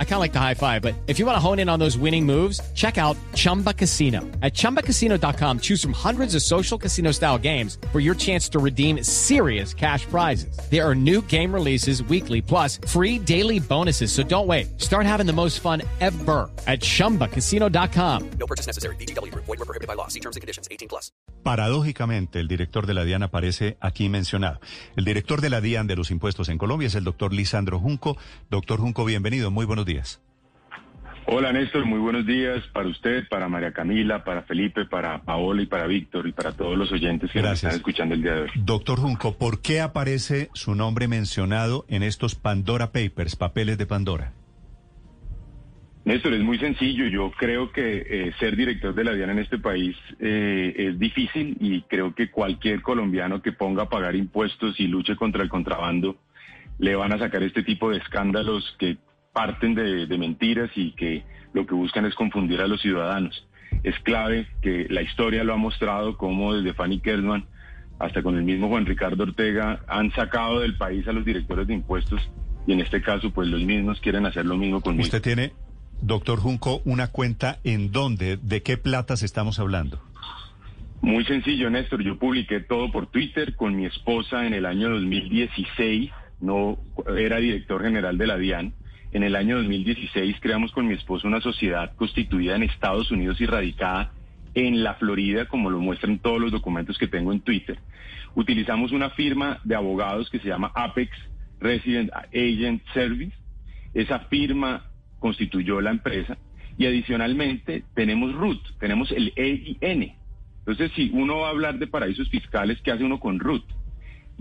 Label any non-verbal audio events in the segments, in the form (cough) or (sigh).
I kind of like the high five, but if you want to hone in on those winning moves, check out Chumba Casino. At ChumbaCasino.com, choose from hundreds of social casino style games for your chance to redeem serious cash prizes. There are new game releases weekly, plus free daily bonuses. So don't wait. Start having the most fun ever at ChumbaCasino.com. No purchase necessary. BGW. Void were prohibited by law. See terms and conditions. 18 plus. Paradójicamente, el director de la DIAN aparece aquí mencionado. El director de la DIAN de los impuestos en Colombia es el doctor Lisandro Junco. Doctor Junco, bienvenido. Muy buenos días. Hola Néstor, muy buenos días para usted, para María Camila, para Felipe, para Paola y para Víctor y para todos los oyentes que nos están escuchando el día de hoy. Doctor Junco, ¿por qué aparece su nombre mencionado en estos Pandora Papers, papeles de Pandora? Néstor, es muy sencillo. Yo creo que eh, ser director de la DIAN en este país eh, es difícil y creo que cualquier colombiano que ponga a pagar impuestos y luche contra el contrabando le van a sacar este tipo de escándalos que parten de, mentiras y que lo que buscan es confundir a los ciudadanos. Es clave que la historia lo ha mostrado como desde Fanny Kersman hasta con el mismo Juan Ricardo Ortega han sacado del país a los directores de impuestos y en este caso pues los mismos quieren hacer lo mismo conmigo. ¿Usted tiene, doctor Junco, una cuenta en dónde? ¿De qué platas estamos hablando? Muy sencillo, Néstor. Yo publiqué todo por Twitter con mi esposa en el año 2016 no era director general de la DIAN. En el año 2016 creamos con mi esposo una sociedad constituida en Estados Unidos y radicada en la Florida, como lo muestran todos los documentos que tengo en Twitter. Utilizamos una firma de abogados que se llama Apex Resident Agent Service. Esa firma constituyó la empresa y adicionalmente tenemos RUT, tenemos el EIN. Entonces, si uno va a hablar de paraísos fiscales, ¿qué hace uno con RUT?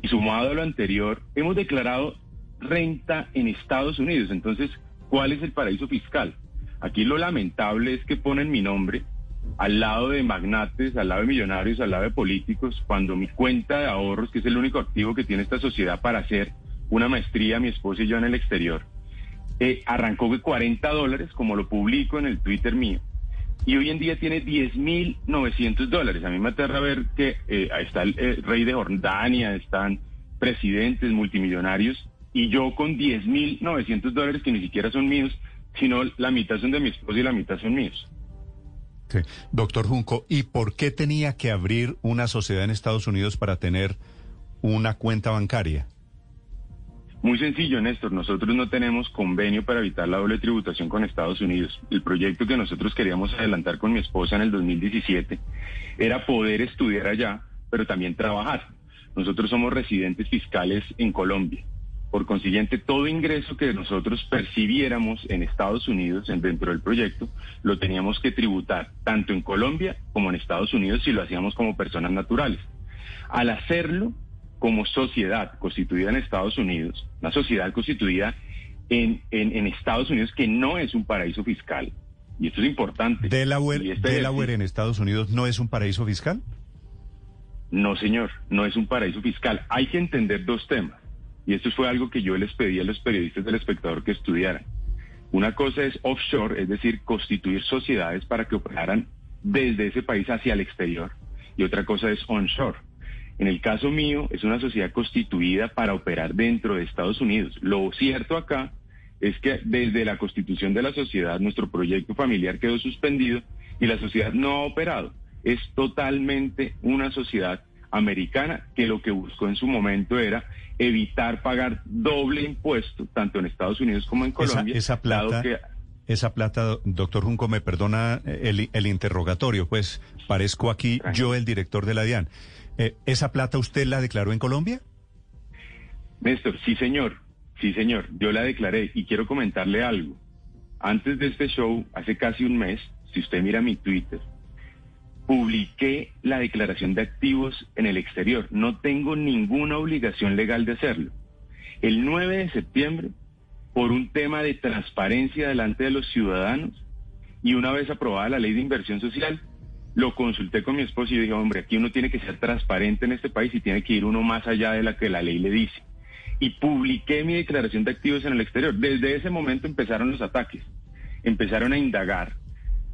Y sumado a lo anterior, hemos declarado renta en Estados Unidos. Entonces, ¿cuál es el paraíso fiscal? Aquí lo lamentable es que ponen mi nombre al lado de magnates, al lado de millonarios, al lado de políticos, cuando mi cuenta de ahorros, que es el único activo que tiene esta sociedad para hacer una maestría, mi esposa y yo en el exterior, eh, arrancó de 40 dólares, como lo publico en el Twitter mío, y hoy en día tiene 10.900 dólares. A mí me aterra ver que eh, está el eh, rey de Jordania, están presidentes multimillonarios, y yo con 10.900 dólares que ni siquiera son míos, sino la mitad son de mi esposo y la mitad son míos. Sí. Doctor Junco, ¿y por qué tenía que abrir una sociedad en Estados Unidos para tener una cuenta bancaria? Muy sencillo, Néstor. Nosotros no tenemos convenio para evitar la doble tributación con Estados Unidos. El proyecto que nosotros queríamos adelantar con mi esposa en el 2017 era poder estudiar allá, pero también trabajar. Nosotros somos residentes fiscales en Colombia. Por consiguiente, todo ingreso que nosotros percibiéramos en Estados Unidos dentro del proyecto, lo teníamos que tributar tanto en Colombia como en Estados Unidos si lo hacíamos como personas naturales. Al hacerlo, como sociedad constituida en Estados Unidos, una sociedad constituida en, en, Estados Unidos que no es un paraíso fiscal. Y esto es importante. ¿Delaware, este Delaware en Estados Unidos no es un paraíso fiscal? No, señor, no es un paraíso fiscal. Hay que entender dos temas. Y esto fue algo que yo les pedí a los periodistas del espectador que estudiaran. Una cosa es offshore, es decir, constituir sociedades para que operaran desde ese país hacia el exterior. Y otra cosa es onshore, en el caso mío, es una sociedad constituida para operar dentro de Estados Unidos. Lo cierto acá es que desde la constitución de la sociedad, nuestro proyecto familiar quedó suspendido y la sociedad no ha operado. Es totalmente una sociedad americana que lo que buscó en su momento era evitar pagar doble impuesto, tanto en Estados Unidos como en Colombia. Esa, plata, esa plata, doctor Junco, me perdona el, el interrogatorio, pues parezco aquí yo el director de la DIAN. Eh, ¿Esa plata usted la declaró en Colombia? Néstor, sí señor, sí señor, yo la declaré y quiero comentarle algo. Antes de este show, hace casi un mes, si usted mira mi Twitter, publiqué la declaración de activos en el exterior. No tengo ninguna obligación legal de hacerlo. El 9 de septiembre, por un tema de transparencia delante de los ciudadanos y una vez aprobada la ley de inversión social, lo consulté con mi esposo y dije, hombre, aquí uno tiene que ser transparente en este país y tiene que ir uno más allá de la que la ley le dice. Y publiqué mi declaración de activos en el exterior. Desde ese momento empezaron los ataques, empezaron a indagar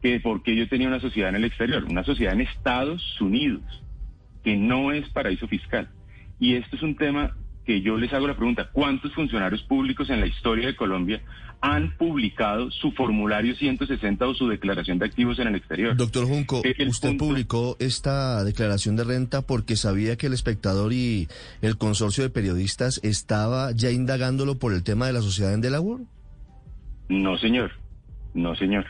que porque yo tenía una sociedad en el exterior, una sociedad en Estados Unidos, que no es paraíso fiscal. Y esto es un tema que yo les hago la pregunta, ¿cuántos funcionarios públicos en la historia de Colombia han publicado su formulario 160 o su declaración de activos en el exterior? Doctor Junco, El usted punto- publicó esta declaración de renta porque sabía que el espectador y el consorcio de periodistas estaba ya indagándolo por el tema de la sociedad en Delaware. No, señor. No, señor.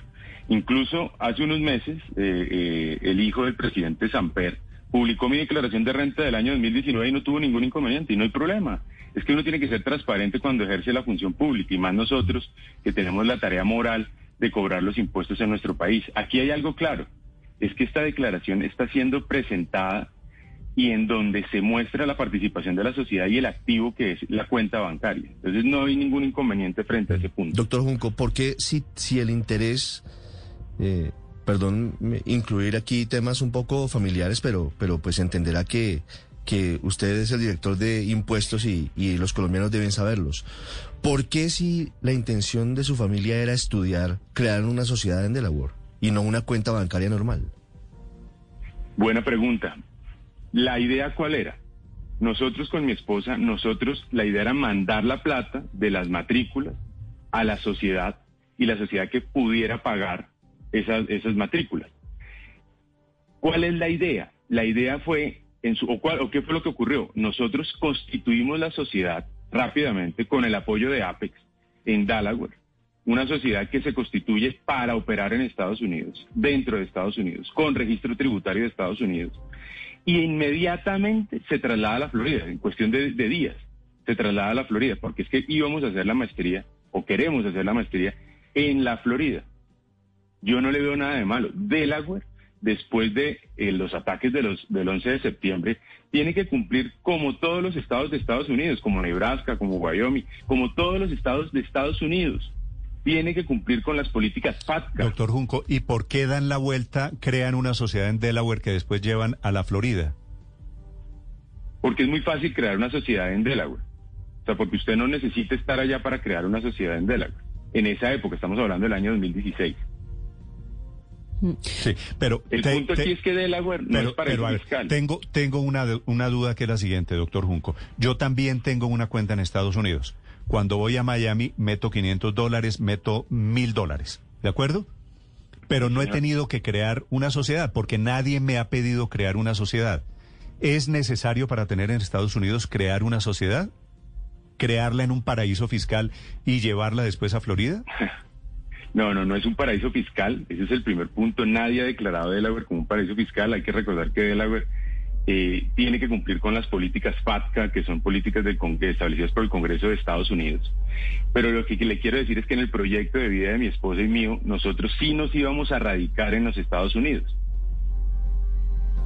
Incluso hace unos meses, eh, eh, el hijo del presidente Samper publicó mi declaración de renta del año 2019 y no tuvo ningún inconveniente y no hay problema. Es que uno tiene que ser transparente cuando ejerce la función pública y más nosotros que tenemos la tarea moral de cobrar los impuestos en nuestro país. Aquí hay algo claro, es que esta declaración está siendo presentada y en donde se muestra la participación de la sociedad y el activo que es la cuenta bancaria. Entonces no hay ningún inconveniente frente a ese punto. Doctor Junco, ¿por qué si, si el interés, eh, perdón, incluir aquí temas un poco familiares, pero, pero pues entenderá que, que usted es el director de impuestos y, y los colombianos deben saberlos. ¿Por qué si la intención de su familia era estudiar, crear una sociedad en Delaware y no una cuenta bancaria normal? Buena pregunta. La idea cuál era? Nosotros con mi esposa, nosotros la idea era mandar la plata de las matrículas a la sociedad y la sociedad que pudiera pagar esas, matrículas. ¿Cuál es la idea? La idea fue, en su, o, cuál- o qué fue lo que ocurrió? Nosotros constituimos la sociedad rápidamente con el apoyo de Apex en Delaware, una sociedad que se constituye para operar en Estados Unidos, dentro de Estados Unidos, con registro tributario de Estados Unidos. Y inmediatamente se traslada a la Florida, en cuestión de, de días, se traslada a la Florida, porque es que íbamos a hacer la maestría, o queremos hacer la maestría, en la Florida. Yo no le veo nada de malo. Delaware, después de eh, los ataques de los, del 11 de septiembre, tiene que cumplir como todos los estados de Estados Unidos, como Nebraska, como Wyoming, como todos los estados de Estados Unidos. Tiene que cumplir con las políticas FATCA. Doctor Junco, ¿y por qué dan la vuelta, crean una sociedad en Delaware que después llevan a la Florida? Porque es muy fácil crear una sociedad en Delaware. O sea, porque usted no necesita estar allá para crear una sociedad en Delaware. En esa época, estamos hablando del año 2016. Sí, pero... El te- punto te- aquí es que Delaware no es paraíso pero, ver, fiscal. tengo, tengo una, una duda que es la siguiente, doctor Junco. Yo también tengo una cuenta en Estados Unidos. Cuando voy a Miami, meto 500 dólares, meto 1000 dólares. ¿De acuerdo? Pero no he tenido que crear una sociedad porque nadie me ha pedido crear una sociedad. ¿Es necesario para tener en Estados Unidos crear una sociedad? ¿Crearla en un paraíso fiscal y llevarla después a Florida? (laughs) No, no, no es un paraíso fiscal. Ese es el primer punto. Nadie ha declarado Delaware como un paraíso fiscal. Hay que recordar que Delaware eh, tiene que cumplir con las políticas FATCA, que son políticas del establecidas por el Congreso de Estados Unidos. Pero lo que le quiero decir es que en el proyecto de vida de mi esposa y mío, nosotros sí nos íbamos a radicar en los Estados Unidos.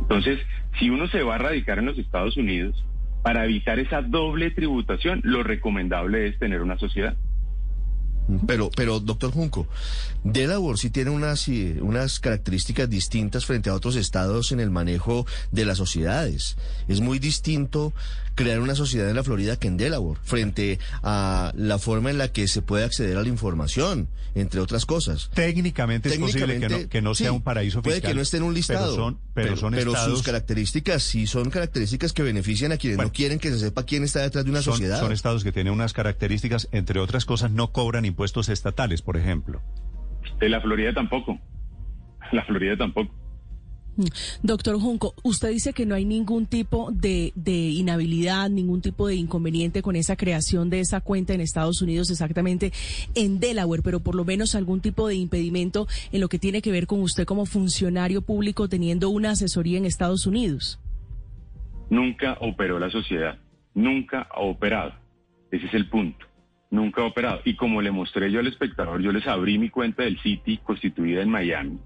Entonces, si uno se va a radicar en los Estados Unidos, para evitar esa doble tributación, lo recomendable es tener una sociedad. Pero, pero, doctor Junco, Delaware sí tiene unas, eh, unas características distintas frente a otros estados en el manejo de las sociedades. Es muy distinto crear una sociedad en la Florida que en Delaware, frente a la forma en la que se puede acceder a la información, entre otras cosas. Técnicamente es posible que no, que no sea sí, un paraíso fiscal. Puede que no esté en un listado. Pero son, pero son pero estados, sus características sí son características que benefician a quienes Bueno, no quieren que se sepa quién está detrás de una son, sociedad. son estados que tienen unas características, entre otras cosas, no cobran impuestos estatales, por ejemplo. En la Florida tampoco. (laughs) La Florida tampoco. Doctor Junco, usted dice que no hay ningún tipo de, de inhabilidad, ningún tipo de inconveniente con esa creación de esa cuenta en Estados Unidos, exactamente en Delaware, pero por lo menos algún tipo de impedimento en lo que tiene que ver con usted como funcionario público teniendo una asesoría en Estados Unidos. Nunca operó la sociedad. Nunca ha operado. Ese es el punto. Nunca ha operado. Y como le mostré yo al espectador, yo les abrí mi cuenta del Citi constituida en Miami.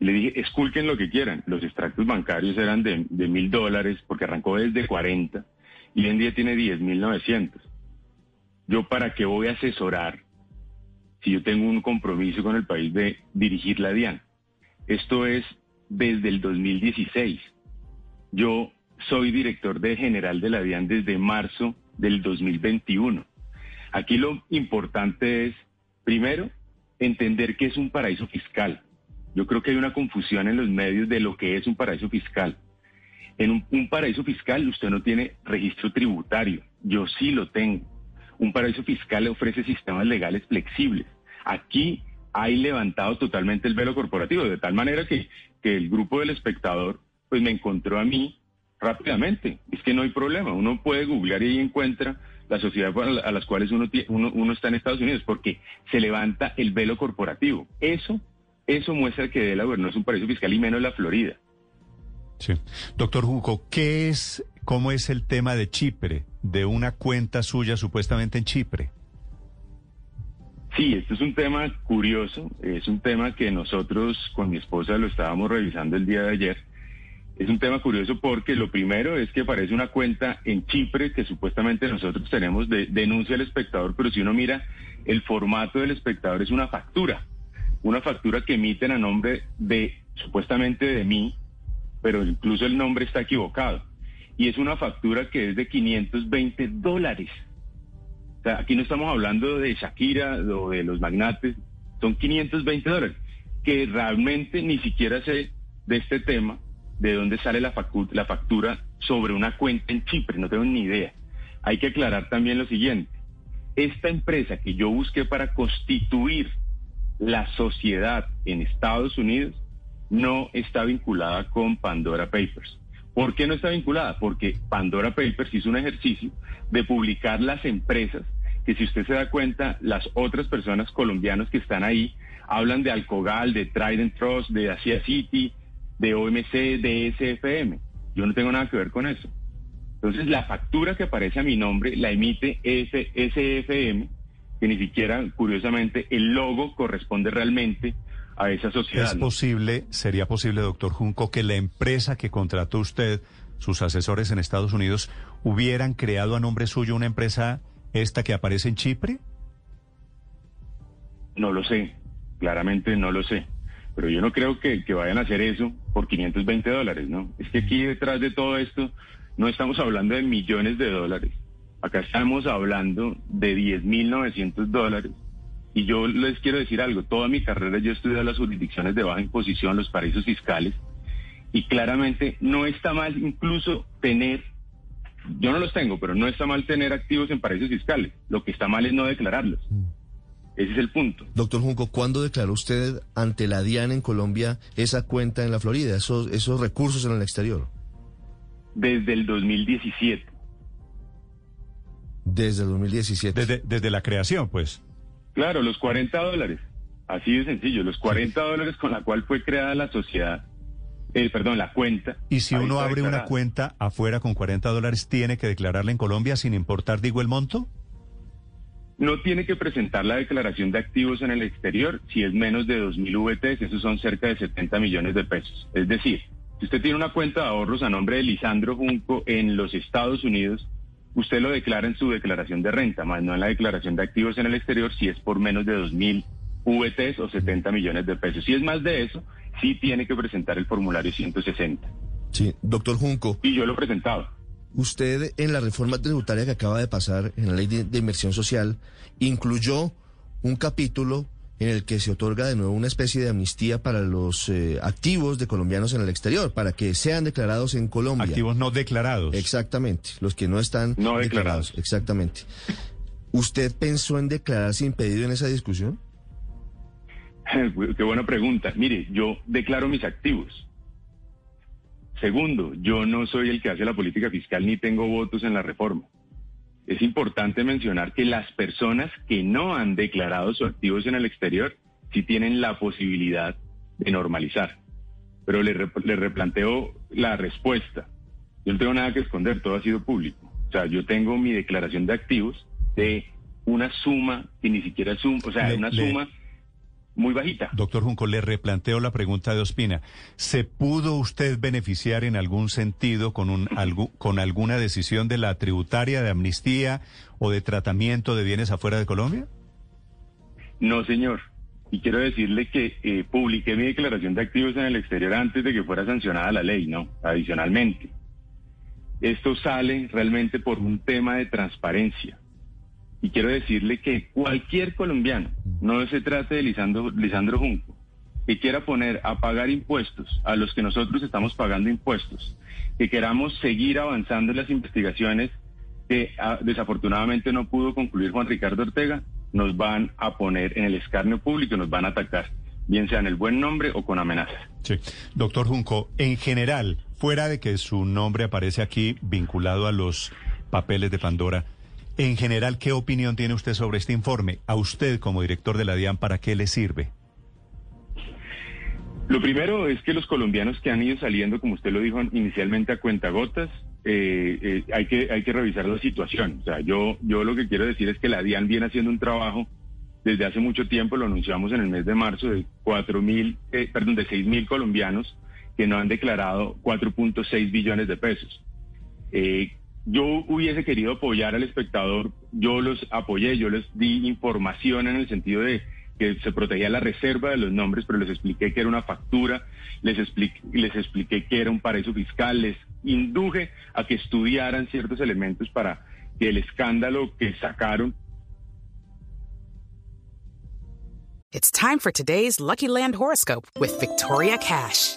Le dije, esculquen lo que quieran. Los extractos bancarios eran de mil dólares porque arrancó desde 40 y hoy en día tiene 10 mil 900. Yo para qué voy a asesorar si yo tengo un compromiso con el país de dirigir la DIAN. Esto es desde el 2016. Yo soy director de general de la DIAN desde marzo del 2021. Aquí lo importante es, primero, entender que es un paraíso fiscal. Yo creo que hay una confusión en los medios de lo que es un paraíso fiscal. En un, paraíso fiscal usted no tiene registro tributario. Yo sí lo tengo. Un paraíso fiscal le ofrece sistemas legales flexibles. Aquí hay levantado totalmente el velo corporativo, de tal manera que, que el grupo del espectador pues me encontró a mí rápidamente. Es que no hay problema. Uno puede googlear y encuentra la sociedad a las cuales uno, uno, uno está en Estados Unidos, porque se levanta el velo corporativo. Eso, eso muestra que Delaware no es un paraíso fiscal y menos la Florida. Sí. Doctor Junco, ¿qué es, cómo es el tema de Chipre, de una cuenta suya supuestamente en Chipre? Sí, esto es un tema curioso, es un tema que nosotros con mi esposa lo estábamos revisando el día de ayer. Es un tema curioso porque lo primero es que aparece una cuenta en Chipre que supuestamente nosotros tenemos de denuncia al espectador, pero si uno mira el formato del espectador es una factura, una factura que emiten a nombre de supuestamente de mí, pero incluso el nombre está equivocado. Y es una factura que es de 520 dólares. Aquí no estamos hablando de Shakira o de los magnates, son 520 dólares, que realmente ni siquiera sé de este tema, de dónde sale la, factura sobre una cuenta en Chipre, no tengo ni idea. Hay que aclarar también lo siguiente, esta empresa que yo busqué para constituir la sociedad en Estados Unidos no está vinculada con Pandora Papers. ¿Por qué no está vinculada? Porque Pandora Papers hizo un ejercicio de publicar las empresas que si usted se da cuenta, las otras personas colombianas que están ahí hablan de Alcogal, de Trident Trust, de Asia City, de OMC, de SFM. Yo no tengo nada que ver con eso. Entonces, la factura que aparece a mi nombre la emite SFM, que ni siquiera, curiosamente, el logo corresponde realmente a esa sociedad. ¿Es posible, sería posible, doctor Junco, que la empresa que contrató usted, sus asesores en Estados Unidos, hubieran creado a nombre suyo una empresa, esta que aparece en Chipre? No lo sé, claramente no lo sé. Pero yo no creo que, que vayan a hacer eso por 520 dólares, ¿no? Es que aquí detrás de todo esto no estamos hablando de millones de dólares. Acá estamos hablando de 10.900 dólares. Y yo les quiero decir algo, toda mi carrera yo he estudiado las jurisdicciones de baja imposición, los paraísos fiscales, y claramente no está mal incluso tener, yo no los tengo, pero no está mal tener activos en paraísos fiscales. Lo que está mal es no declararlos. Ese es el punto. Doctor Junco, ¿cuándo declaró usted ante la DIAN en Colombia esa cuenta en la Florida, esos, esos recursos en el exterior? Desde el 2017. Desde el 2017. Desde, desde la creación, pues. Claro, los 40 dólares. Así de sencillo, los 40 dólares con la cual fue creada la sociedad, eh, perdón, la cuenta. Y si uno abre una cuenta afuera con 40 dólares, ¿tiene que declararla en Colombia sin importar, digo, el monto? No tiene que presentar la declaración de activos en el exterior si es menos de 2.000 VTs, esos son cerca de 70 millones de pesos. Es decir, si usted tiene una cuenta de ahorros a nombre de Lisandro Junco en los Estados Unidos, usted lo declara en su declaración de renta, más no en la declaración de activos en el exterior si es por menos de 2.000 VTs o 70 millones de pesos. Si es más de eso, sí tiene que presentar el formulario 160. Sí, doctor Junco, Y yo lo he presentado. Usted en la reforma tributaria que acaba de pasar en la ley de, de inversión social incluyó un capítulo en el que se otorga de nuevo una especie de amnistía para los eh, activos de colombianos en el exterior, para que sean declarados en Colombia. Activos no declarados. Exactamente, los que no están No declarados. Exactamente. ¿Usted pensó en declararse impedido en esa discusión? (laughs) Qué buena pregunta. Mire, yo declaro mis activos. Segundo, yo no soy el que hace la política fiscal ni tengo votos en la reforma. Es importante mencionar que las personas que no han declarado sus activos en el exterior sí tienen la posibilidad de normalizar. Pero le, rep- le replanteo la respuesta. Yo no tengo nada que esconder, todo ha sido público. O sea, yo tengo mi declaración de activos de una suma que ni siquiera es suma, o sea, Le- una le- suma muy bajita. Doctor Junco, le replanteo la pregunta de Ospina. ¿Se pudo usted beneficiar en algún sentido con, un, con alguna decisión de la tributaria de amnistía o de tratamiento de bienes afuera de Colombia? No, señor. Y quiero decirle que eh, publiqué mi declaración de activos en el exterior antes de que fuera sancionada la ley, ¿no? Adicionalmente. Esto sale realmente por un tema de transparencia. Y quiero decirle que cualquier colombiano, no se trate de Lisandro, Lisandro Junco, que quiera poner a pagar impuestos a los que nosotros estamos pagando impuestos, que queramos seguir avanzando en las investigaciones que ah, desafortunadamente no pudo concluir Juan Ricardo Ortega, nos van a poner en el escarnio público, nos van a atacar, bien sea en el buen nombre o con amenazas. Sí. Doctor Junco, en general, fuera de que su nombre aparece aquí vinculado a los papeles de Pandora, en general, ¿qué opinión tiene usted sobre este informe? A usted como director de la DIAN, ¿para qué le sirve? Lo primero es que los colombianos que han ido saliendo, como usted lo dijo inicialmente, a cuentagotas, eh, eh, hay, que, hay que revisar la situación. O sea, yo, yo lo que quiero decir es que la DIAN viene haciendo un trabajo desde hace mucho tiempo, lo anunciamos en el mes de marzo, de cuatro mil, eh, perdón, de seis mil colombianos que no han declarado 4.6 billones de pesos. Eh, yo hubiese querido apoyar al espectador, yo los apoyé, yo les di información en el sentido de que se protegía la reserva de los nombres, pero les expliqué que era una factura, les expliqué, que era un paraíso fiscal, les induje a que estudiaran ciertos elementos para que el escándalo que sacaron It's time for today's Lucky Land horoscope with Victoria Cash.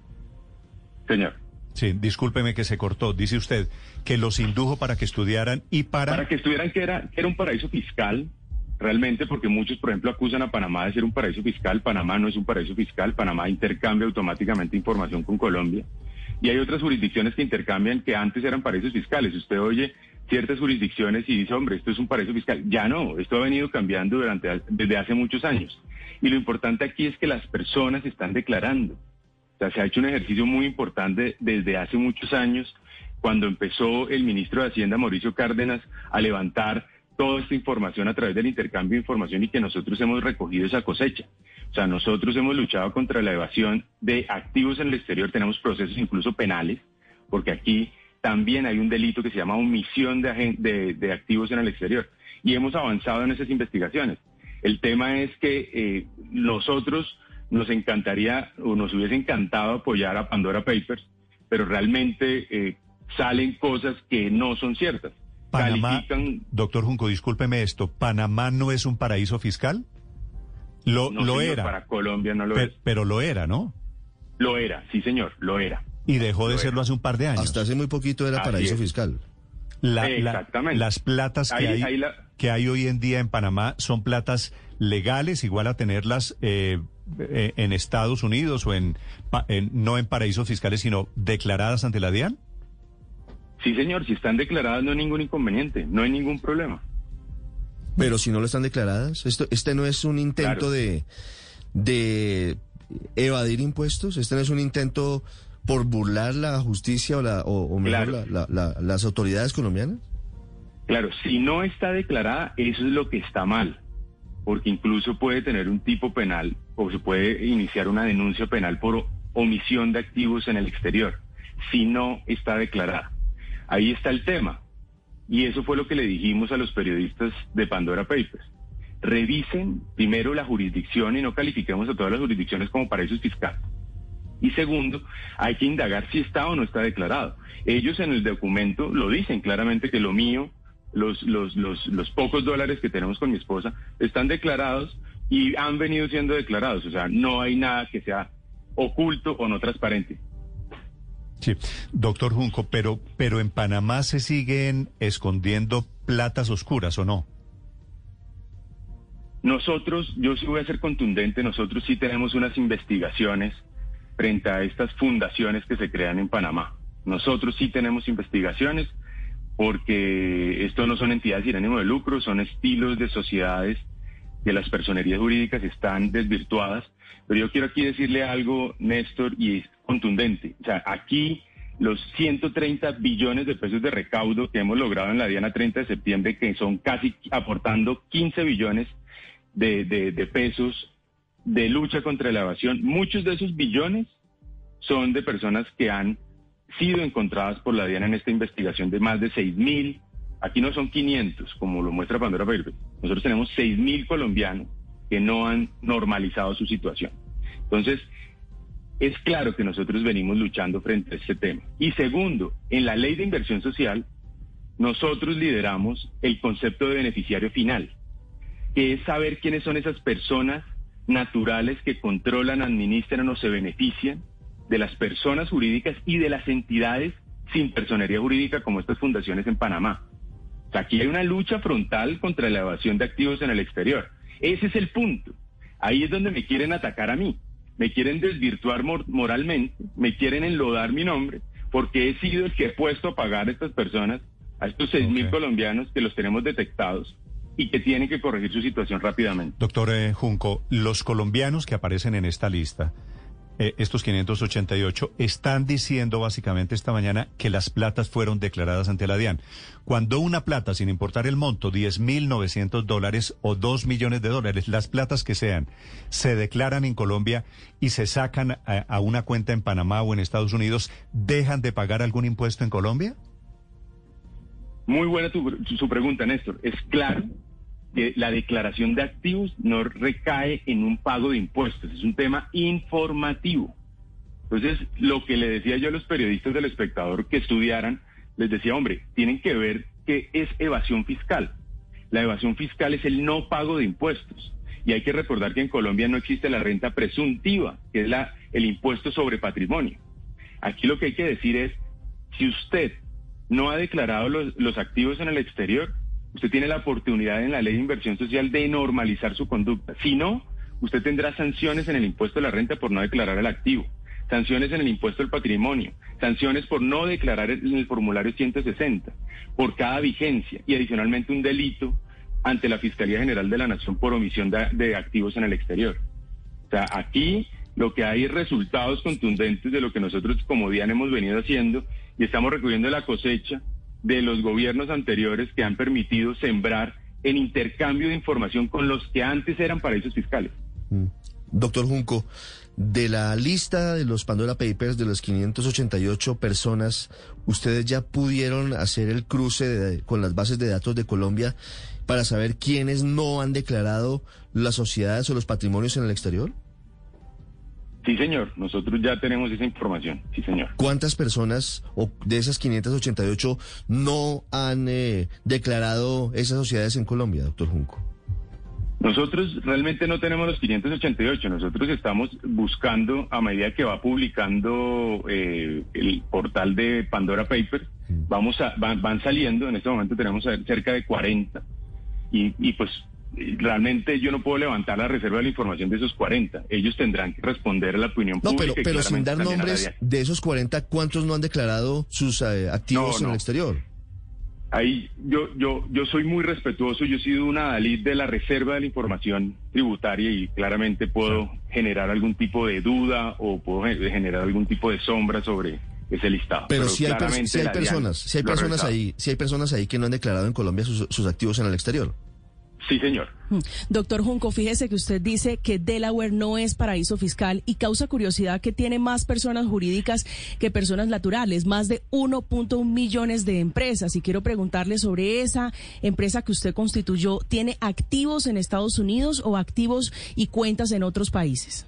Señor. Sí, discúlpeme que se cortó. Dice usted que los indujo para que estudiaran y para... Para que estudiaran que era, que era un paraíso fiscal, realmente, porque muchos, por ejemplo, acusan a Panamá de ser un paraíso fiscal. Panamá no es un paraíso fiscal. Panamá intercambia automáticamente información con Colombia. Y hay otras jurisdicciones que intercambian que antes eran paraísos fiscales. Usted oye ciertas jurisdicciones y dice, hombre, esto es un paraíso fiscal. Ya no, esto ha venido cambiando durante, desde hace muchos años. Y lo importante aquí es que las personas están declarando. Sea, se ha hecho un ejercicio muy importante desde hace muchos años, cuando empezó el ministro de Hacienda, Mauricio Cárdenas, a levantar toda esta información a través del intercambio de información y que nosotros hemos recogido esa cosecha. O sea, nosotros hemos luchado contra la evasión de activos en el exterior, tenemos procesos incluso penales, porque aquí también hay un delito que se llama omisión de, de, de activos en el exterior. Y hemos avanzado en esas investigaciones. El tema es que eh, nosotros nos encantaría o nos hubiese encantado apoyar a Pandora Papers, pero realmente eh, salen cosas que no son ciertas. Panamá, Califican- doctor Junco, discúlpeme esto, ¿Panamá no es un paraíso fiscal? Lo, no, lo señor, era, Para Colombia no lo pe- es. pero lo era, ¿no? Lo era, sí señor, lo era. Y dejó de Lo serlo era. hace un par de años. Hasta hace muy poquito era Así paraíso es. fiscal. La- la- Exactamente. las platas que, Ahí- hay, ahí la- que hay hoy en día en Panamá son platas legales, igual a tenerlas eh, eh, en Estados Unidos o en, no en paraísos fiscales, sino declaradas ante la DIAN. Sí señor, si están declaradas no hay ningún inconveniente, no hay ningún problema. Pero si no lo están declaradas, esto, este no es un intento Claro. de, de evadir impuestos, este no es un intento por burlar la justicia o, la, o, o mejor Claro. la- la- la- las autoridades colombianas. Claro, si no está declarada, eso es lo que está mal, porque incluso puede tener un tipo penal o se puede iniciar una denuncia penal por omisión de activos en el exterior, si no está declarada. Ahí está el tema. Y eso fue lo que le dijimos a los periodistas de Pandora Papers. Revisen primero la jurisdicción y no califiquemos a todas las jurisdicciones como paraísos fiscales. Y segundo, hay que indagar si está o no está declarado. Ellos en el documento lo dicen claramente que lo mío, los, los, los, los pocos dólares que tenemos con mi esposa, están declarados y han venido siendo declarados. O sea, no hay nada que sea oculto o no transparente. Sí, doctor Junco, pero, pero en Panamá se siguen escondiendo platas oscuras, ¿o no? Nosotros, yo sí voy a ser contundente, nosotros sí tenemos unas investigaciones frente a estas fundaciones que se crean en Panamá. Nosotros sí tenemos investigaciones porque esto no son entidades sin ánimo de lucro, son estilos de sociedades que las personerías jurídicas están desvirtuadas. Pero yo quiero aquí decirle algo, Néstor, y es contundente. O sea, aquí los 130 billones de pesos de recaudo que hemos logrado en la Diana 30 de septiembre, que son casi aportando 15 billones de, de- de pesos de lucha contra la evasión. Muchos de esos billones son de personas que han sido encontradas por la DIAN en esta investigación de más de 6 mil. Aquí no son 500, como lo muestra Pandora Papers. Nosotros tenemos 6 mil colombianos que no han normalizado su situación. Entonces, es claro que nosotros venimos luchando frente a este tema. Y segundo, en la ley de inversión social, nosotros lideramos el concepto de beneficiario final, que es saber quiénes son esas personas naturales que controlan, administran o se benefician de las personas jurídicas y de las entidades sin personería jurídica como estas fundaciones en Panamá. O sea, aquí hay una lucha frontal contra la evasión de activos en el exterior. Ese es el punto. Ahí es donde me quieren atacar a mí. Me quieren desvirtuar moralmente, me quieren enlodar mi nombre, porque he sido el que he puesto a pagar a estas personas, a estos seis mil colombianos que los tenemos detectados y que tienen que corregir su situación rápidamente. Doctor eh, Junco, los colombianos que aparecen en esta lista, eh, estos 588, están diciendo básicamente esta mañana que las platas fueron declaradas ante la DIAN. Cuando una plata, sin importar el monto, 10.900 dólares o 2 millones de dólares, las platas que sean, se declaran en Colombia y se sacan a, una cuenta en Panamá o en Estados Unidos, ¿dejan de pagar algún impuesto en Colombia? Muy buena tu, su pregunta, Néstor. Es claro que la declaración de activos no recae en un pago de impuestos, es un tema informativo. Entonces, lo que le decía yo a los periodistas del espectador que estudiaran, les decía, hombre, tienen que ver qué es evasión fiscal. La evasión fiscal es el no pago de impuestos. Y hay que recordar que en Colombia no existe la renta presuntiva, que es la, el impuesto sobre patrimonio. Aquí lo que hay que decir es, si usted no ha declarado los, los activos en el exterior, usted tiene la oportunidad en la ley de inversión social de normalizar su conducta. Si no, usted tendrá sanciones en el impuesto de la renta por no declarar el activo, sanciones en el impuesto del patrimonio, sanciones por no declarar en el formulario 160, por cada vigencia y adicionalmente un delito ante la Fiscalía General de la Nación por omisión de, activos en el exterior. O sea, aquí lo que hay es resultados contundentes de lo que nosotros como DIAN hemos venido haciendo y estamos recogiendo la cosecha de los gobiernos anteriores que han permitido sembrar en intercambio de información con los que antes eran paraísos fiscales. Mm. Doctor Junco, de la lista de los Pandora Papers de los 588 personas, ¿ustedes ya pudieron hacer el cruce con las bases de datos de Colombia para saber quiénes no han declarado las sociedades o los patrimonios en el exterior? Sí, señor. Nosotros ya tenemos esa información. Sí, señor. ¿Cuántas personas o de esas 588 no han eh, declarado esas sociedades en Colombia, doctor Junco? Nosotros realmente no tenemos los 588. Nosotros estamos buscando, a medida que va publicando eh, el portal de Pandora Papers, mm. vamos a, van, van, saliendo. En este momento tenemos cerca de 40. Y, y pues realmente yo no puedo levantar la reserva de la información de esos 40. Ellos tendrán que responder a la opinión no, pública. pero, pero sin dar nombres, de esos 40, ¿cuántos no han declarado sus eh, activos no, no. en el exterior? Ahí yo, yo, yo soy muy respetuoso, yo he sido una adalid de la reserva de la información tributaria y claramente puedo generar algún tipo de duda o puedo generar algún tipo de sombra sobre ese listado. Pero, pero si, hay, per si hay personas, si hay personas ahí, si hay personas ahí que no han declarado en Colombia sus, sus activos en el exterior. Sí, señor. Doctor Junco, fíjese que usted dice que Delaware no es paraíso fiscal y causa curiosidad que tiene más personas jurídicas que personas naturales, más de 1.1 millones de empresas. Y quiero preguntarle sobre esa empresa que usted constituyó, ¿tiene activos en Estados Unidos o activos y cuentas en otros países?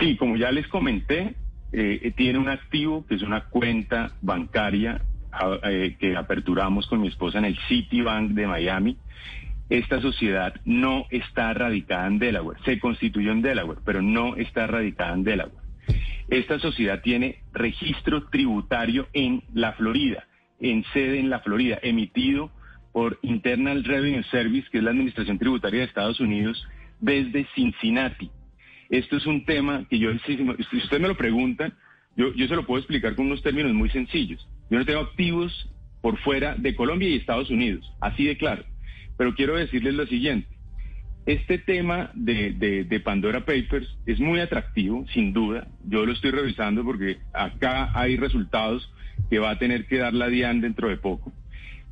Sí, como ya les comenté, eh, tiene un activo que es una cuenta bancaria eh, que aperturamos con mi esposa en el Citibank de Miami. Esta sociedad no está radicada en Delaware. Se constituyó en Delaware, pero no está radicada en Delaware. Esta sociedad tiene registro tributario en la Florida, en sede en la Florida, emitido por Internal Revenue Service, que es la Administración Tributaria de Estados Unidos, desde Cincinnati. Esto es un tema que yo, si usted me lo pregunta, yo, yo se lo puedo explicar con unos términos muy sencillos. Yo no tengo activos por fuera de Colombia y Estados Unidos, así de claro. Pero quiero decirles lo siguiente. Este tema de, de, Pandora Papers es muy atractivo, sin duda. Yo lo estoy revisando porque acá hay resultados que va a tener que dar la DIAN dentro de poco.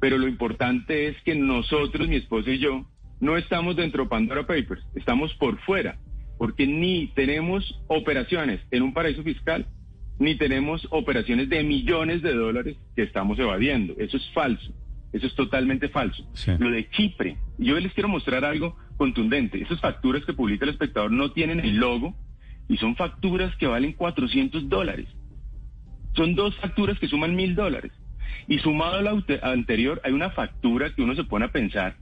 Pero lo importante es que nosotros, mi esposa y yo, no estamos dentro de Pandora Papers, estamos por fuera, porque ni tenemos operaciones en un paraíso fiscal, ni tenemos operaciones de millones de dólares que estamos evadiendo. Eso es falso. Eso es totalmente falso. Sí. Lo de Chipre, yo les quiero mostrar algo contundente. Esas facturas que publica el espectador no tienen el logo y son facturas que valen 400 dólares. Son dos facturas que suman mil dólares. Y sumado a la ante- anterior, hay una factura que uno se pone a pensar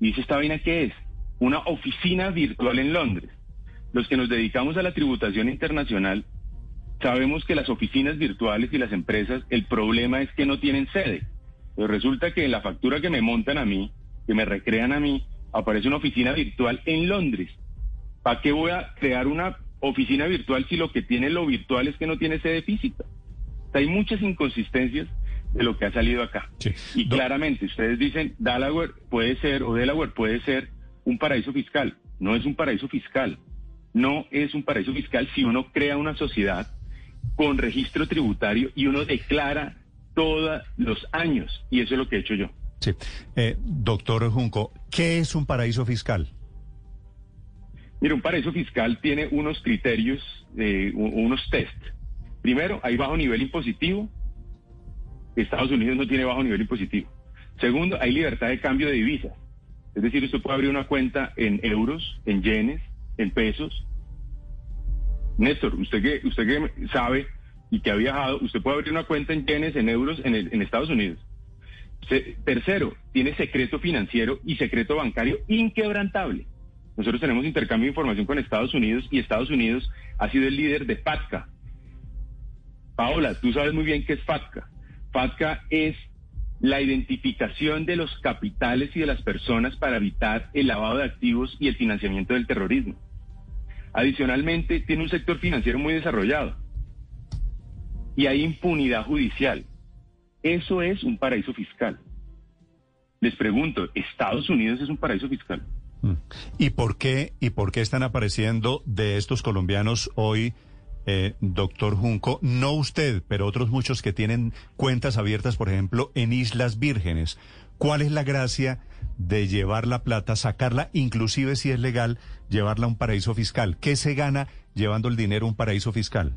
y dice, ¿esta vaina qué es? Una oficina virtual en Londres. Los que nos dedicamos a la tributación internacional sabemos que las oficinas virtuales y las empresas, el problema es que no tienen sede. Pero resulta que en la factura que me montan a mí, que me recrean a mí, aparece una oficina virtual en Londres. ¿Para qué voy a crear una oficina virtual si lo que tiene lo virtual es que no tiene sede física? O sea, hay muchas inconsistencias de lo que ha salido acá. Sí. Y Do- claramente, ustedes dicen, Delaware puede ser, o Delaware puede ser un paraíso fiscal. No es un paraíso fiscal. No es un paraíso fiscal si uno crea una sociedad con registro tributario y uno declara todos los años. Y eso es lo que he hecho yo. Sí. Eh, doctor Junco, ¿qué es un paraíso fiscal? Mira, un paraíso fiscal tiene unos criterios, eh, unos test. Primero, hay bajo nivel impositivo. Estados Unidos no tiene bajo nivel impositivo. Segundo, hay libertad de cambio de divisas. Es decir, usted puede abrir una cuenta en euros, en yenes, en pesos. Néstor, usted que, usted que sabe y que ha viajado, usted puede abrir una cuenta en yenes, en euros, en, el- en Estados Unidos. Tercero, tiene secreto financiero y secreto bancario inquebrantable. Nosotros tenemos intercambio de información con Estados Unidos y Estados Unidos ha sido el líder de FATCA. Paola, tú sabes muy bien qué es FATCA. FATCA es la identificación de los capitales y de las personas para evitar el lavado de activos y el financiamiento del terrorismo. Adicionalmente, tiene un sector financiero muy desarrollado y hay impunidad judicial. Eso es un paraíso fiscal. Les pregunto, ¿Estados Unidos es un paraíso fiscal? Mm. ¿Y por qué, y por qué están apareciendo de estos colombianos hoy, eh, doctor Junco? No usted, pero otros muchos que tienen cuentas abiertas, por ejemplo, en Islas Vírgenes. ¿Cuál es la gracia de llevar la plata, sacarla, inclusive si es legal, llevarla a un paraíso fiscal? ¿Qué se gana llevando el dinero a un paraíso fiscal?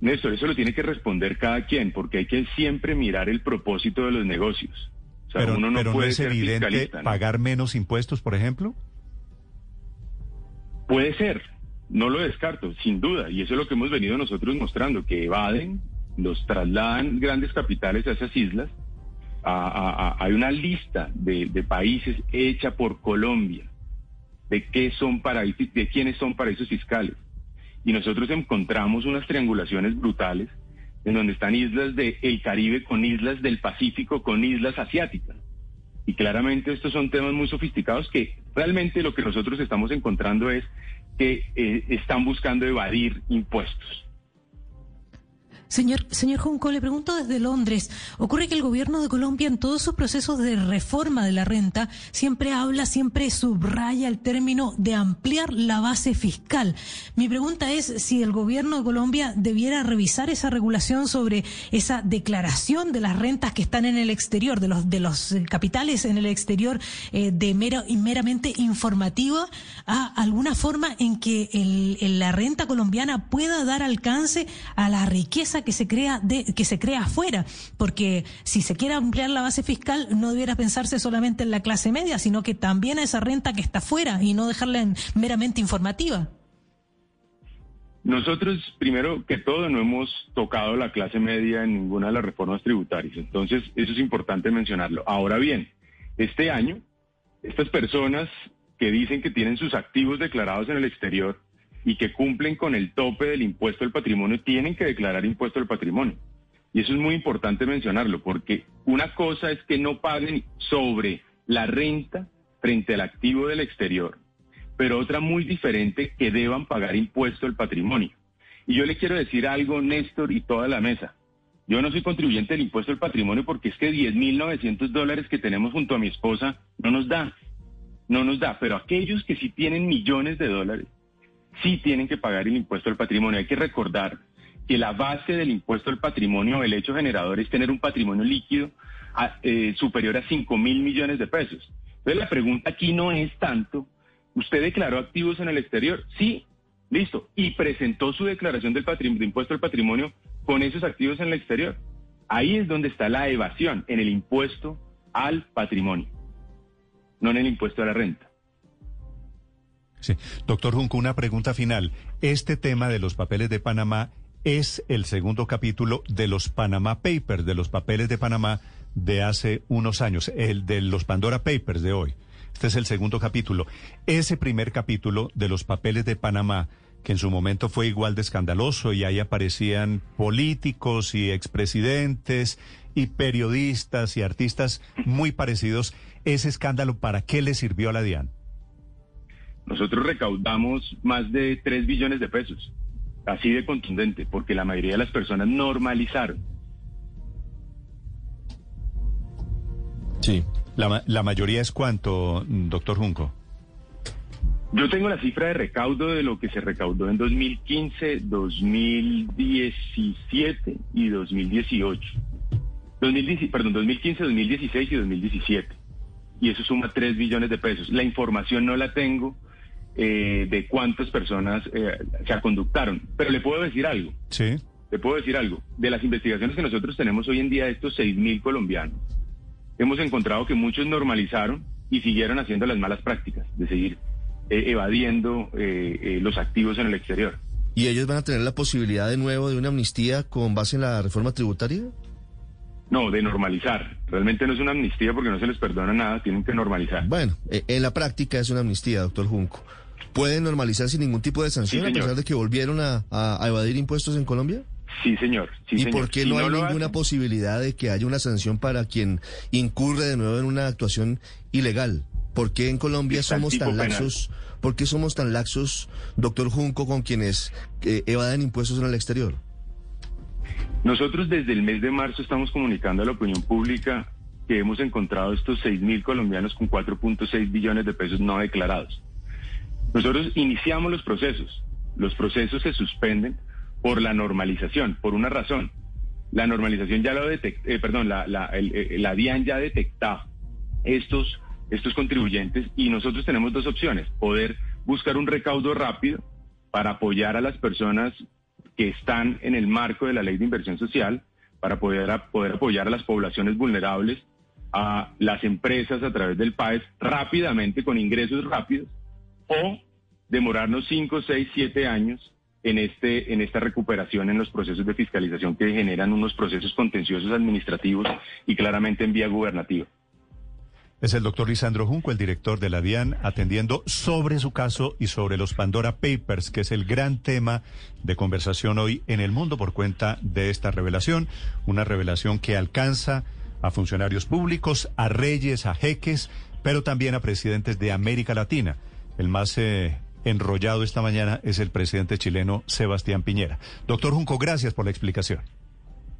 Néstor, eso lo tiene que responder cada quien, porque hay que siempre mirar el propósito de los negocios. O sea, pero uno no pero puede es ser evidente pagar menos impuestos, por ejemplo. Puede ser, no lo descarto, sin duda, y eso es lo que hemos venido nosotros mostrando, que evaden, los trasladan grandes capitales a esas islas. A- a- hay una lista de, de países hecha por Colombia de qué son paraísos, de quiénes son paraísos fiscales. Y nosotros encontramos unas triangulaciones brutales en donde están islas del Caribe con islas del Pacífico con islas asiáticas. Y claramente estos son temas muy sofisticados que realmente lo que nosotros estamos encontrando es que eh, están buscando evadir impuestos. Señor, señor Junco, le pregunto desde Londres. Ocurre que el gobierno de Colombia en todos sus procesos de reforma de la renta siempre habla, siempre subraya el término de ampliar la base fiscal. Mi pregunta es si el gobierno de Colombia debiera revisar esa regulación sobre esa declaración de las rentas que están en el exterior, de los, de los eh, capitales en el exterior, eh, de mero, y meramente informativa, a alguna forma en que el- la renta colombiana pueda dar alcance a la riqueza que se crea de, que se crea afuera, porque si se quiere ampliar la base fiscal no debiera pensarse solamente en la clase media, sino que también a esa renta que está afuera y no dejarla en meramente informativa. Nosotros, primero que todo, no hemos tocado la clase media en ninguna de las reformas tributarias. Entonces, eso es importante mencionarlo. Ahora bien, este año, estas personas que dicen que tienen sus activos declarados en el exterior y que cumplen con el tope del impuesto al patrimonio, tienen que declarar impuesto al patrimonio. Y eso es muy importante mencionarlo, porque una cosa es que no paguen sobre la renta frente al activo del exterior, pero otra muy diferente que deban pagar impuesto al patrimonio. Y yo le quiero decir algo, Néstor, y toda la mesa. Yo no soy contribuyente del impuesto al patrimonio porque es que 10.900 dólares que tenemos junto a mi esposa no nos da. No nos da. Pero aquellos que sí tienen millones de dólares, sí tienen que pagar el impuesto al patrimonio. Hay que recordar que la base del impuesto al patrimonio, el hecho generador, es tener un patrimonio líquido eh, superior a 5 mil millones de pesos. Entonces la pregunta aquí no es tanto, ¿usted declaró activos en el exterior? Sí, listo. Y presentó su declaración del de impuesto al patrimonio con esos activos en el exterior. Ahí es donde está la evasión, en el impuesto al patrimonio, no en el impuesto a la renta. Sí. Doctor Junco, una pregunta final. Este tema de los papeles de Panamá es el segundo capítulo de los Panama Papers, de los papeles de Panamá de hace unos años, el de los Pandora Papers de hoy. Este es el segundo capítulo. Ese primer capítulo de los papeles de Panamá, que en su momento fue igual de escandaloso y ahí aparecían políticos y expresidentes y periodistas y artistas muy parecidos, ese escándalo, ¿para qué le sirvió a la DIAN? Nosotros recaudamos más de 3 billones de pesos, así de contundente, porque la mayoría de las personas normalizaron. Sí. La, la mayoría es cuánto, doctor Junco. Yo tengo la cifra de recaudo de lo que se recaudó en 2015, 2017 y 2018. 2010 perdón, 2015, 2016 y 2017. Y eso suma 3 billones de pesos. La información no la tengo eh, de cuántas personas eh, se aconductaron, pero le puedo decir algo. Sí. Le puedo decir algo. De las investigaciones que nosotros tenemos hoy en día de estos 6.000 colombianos, hemos encontrado que muchos normalizaron y siguieron haciendo las malas prácticas de seguir eh, evadiendo eh, eh, los activos en el exterior. ¿Y ellos van a tener la posibilidad de nuevo de una amnistía con base en la reforma tributaria? No, de normalizar. Realmente no es una amnistía porque no se les perdona nada, tienen que normalizar. Bueno, en la práctica es una amnistía, doctor Junco. ¿Pueden normalizar sin ningún tipo de sanción Sí, a pesar de que volvieron a, a- evadir impuestos en Colombia? Sí, señor. Sí, ¿Y señor. por qué Si no hay ninguna hacen, posibilidad de que haya una sanción para quien incurre de nuevo en una actuación ilegal? ¿Por qué en Colombia Está somos tan penal. laxos? ¿Por qué somos tan laxos, doctor Junco, con quienes eh, evaden impuestos en el exterior? Nosotros desde el mes de marzo estamos comunicando a la opinión pública que hemos encontrado estos 6.000 colombianos con 4.6 billones de pesos no declarados. Nosotros iniciamos los procesos. Los procesos se suspenden por la normalización, por una razón. La normalización ya lo detect, eh, perdón, la, la, el- eh, DIAN ya ha detectado estos, estos contribuyentes y nosotros tenemos dos opciones. Poder buscar un recaudo rápido para apoyar a las personas que están en el marco de la ley de inversión social, para poder, poder apoyar a las poblaciones vulnerables, a las empresas a través del PAES rápidamente, con ingresos rápidos, o demorarnos 5, 6, 7 años en, este, en esta recuperación en los procesos de fiscalización que generan unos procesos contenciosos administrativos y claramente en vía gubernativa. Es el doctor Lisandro Junco, el director de la DIAN, atendiendo sobre su caso y sobre los Pandora Papers, que es el gran tema de conversación hoy en el mundo por cuenta de esta revelación. Una revelación que alcanza a funcionarios públicos, a reyes, a jeques, pero también a presidentes de América Latina. El más eh, enrollado esta mañana es el presidente chileno Sebastián Piñera. Doctor Junco, gracias por la explicación.